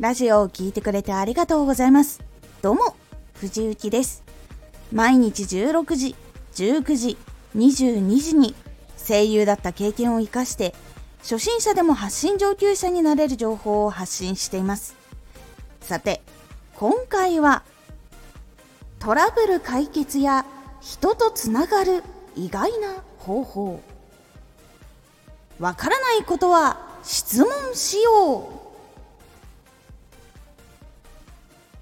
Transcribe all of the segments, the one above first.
ラジオを聴いてくれてありがとうございます。どうも、藤幸です。毎日16時、19時、22時に声優だった経験を活かして初心者でも発信上級者になれる情報を発信しています。さて、今回はトラブル解決や人とつながる意外な方法。わからないことは質問しよう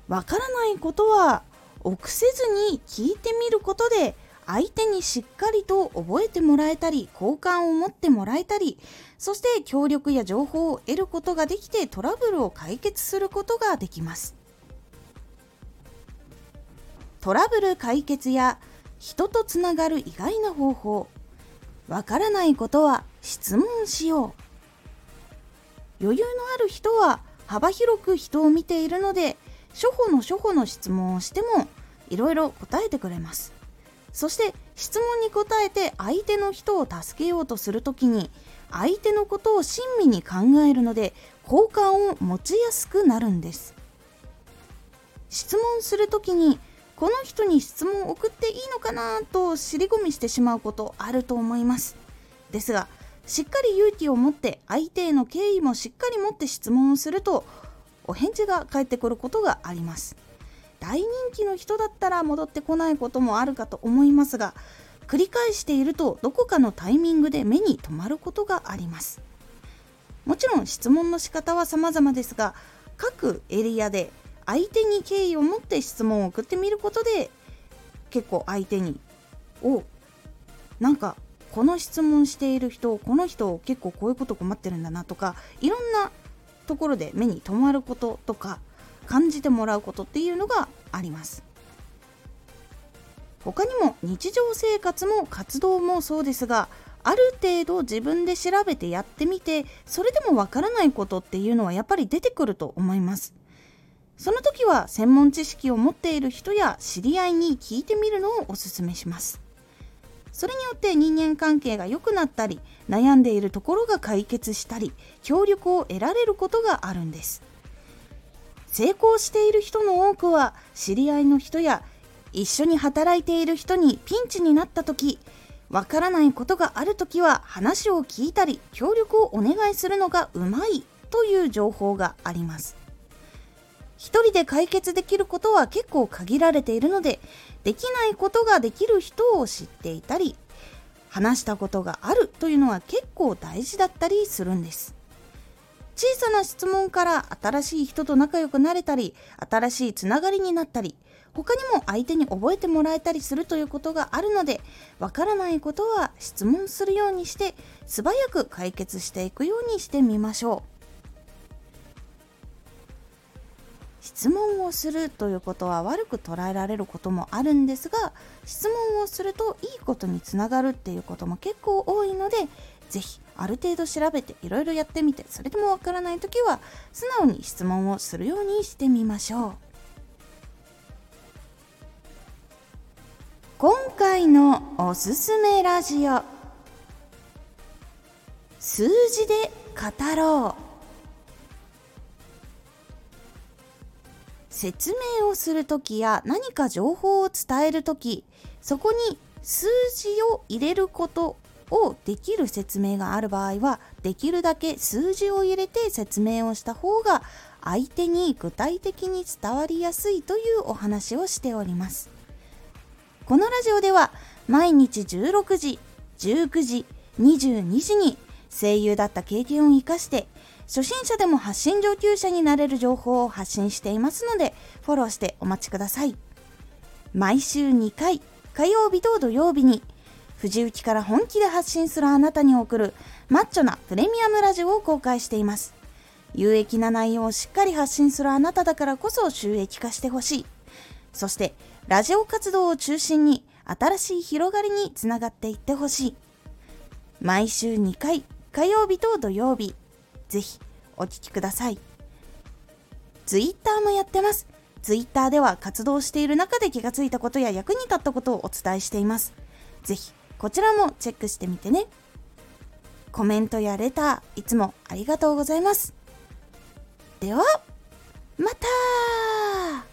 わからないことは臆せずに聞いてみることで相手にしっかりと覚えてもらえたり好感を持ってもらえたりそして協力や情報を得ることができてトラブルを解決することができます。トラブル解決や人とつながる意外な方法わからないことは質問しよう。余裕のある人は幅広く人を見ているので初歩の初歩の質問をしてもいろいろ答えてくれます。そして質問に答えて相手の人を助けようとするときに相手のことを親身に考えるので好感を持ちやすくなるんです。質問するときにこの人に質問を送っていいのかなと尻込みしてしまうことあると思います。ですがしっかり勇気を持って相手への敬意もしっかり持って質問をするとお返事が返ってくることがあります。大人気の人だったら戻ってこないこともあるかと思いますが繰り返しているとどこかのタイミングで目に留まることがあります。もちろん質問の仕方は様々ですが各エリアで相手に敬意を持って質問を送ってみることで結構相手に「おなんかこの質問している人この人結構こういうこと困ってるんだな」とかいろんなところで目に留まることとか感じてもらうことっていうのがあります。他にも日常生活も活動もそうですがある程度自分で調べてやってみてそれでもわからないことっていうのはやっぱり出てくると思います。その時は専門知識を持っている人や知り合いに聞いてみるのをおすすめします。それによって人間関係が良くなったり悩んでいるところが解決したり協力を得られることがあるんです。成功している人の多くは知り合いの人や一緒に働いている人にピンチになった時わからないことがある時は話を聞いたり協力をお願いするのがうまいという情報があります。一人で解決できることは結構限られているのでできないことができる人を知っていたり話したことがあるというのは結構大事だったりするんです。小さな質問から新しい人と仲良くなれたり新しいつながりになったり他にも相手に覚えてもらえたりするということがあるのでわからないことは質問するようにして素早く解決していくようにしてみましょう。質問をするということは悪く捉えられることもあるんですが質問をするといいことにつながるっていうことも結構多いので是非ある程度調べていろいろやってみてそれでもわからない時は素直に質問をするようにしてみましょう。今回のおすすめラジオ数字で語ろう。説明をするときや何か情報を伝えるときそこに数字を入れることをできる説明がある場合はできるだけ数字を入れて説明をした方が相手に具体的に伝わりやすいというお話をしております。このラジオでは毎日16時19時22時に声優だった経験を生かして初心者でも発信上級者になれる情報を発信していますので、フォローしてお待ちください。毎週2回、火曜日と土曜日に、藤雪から本気で発信するあなたに送るマッチョなプレミアムラジオを公開しています。有益な内容をしっかり発信するあなただからこそ収益化してほしい。そして、ラジオ活動を中心に新しい広がりにつながっていってほしい。毎週2回、火曜日と土曜日、ぜひお聴きください。ツイッターもやってます。ツイッターでは活動している中で気がついたことや役に立ったことをお伝えしています。ぜひこちらもチェックしてみてね。コメントやレター、いつもありがとうございます。では、また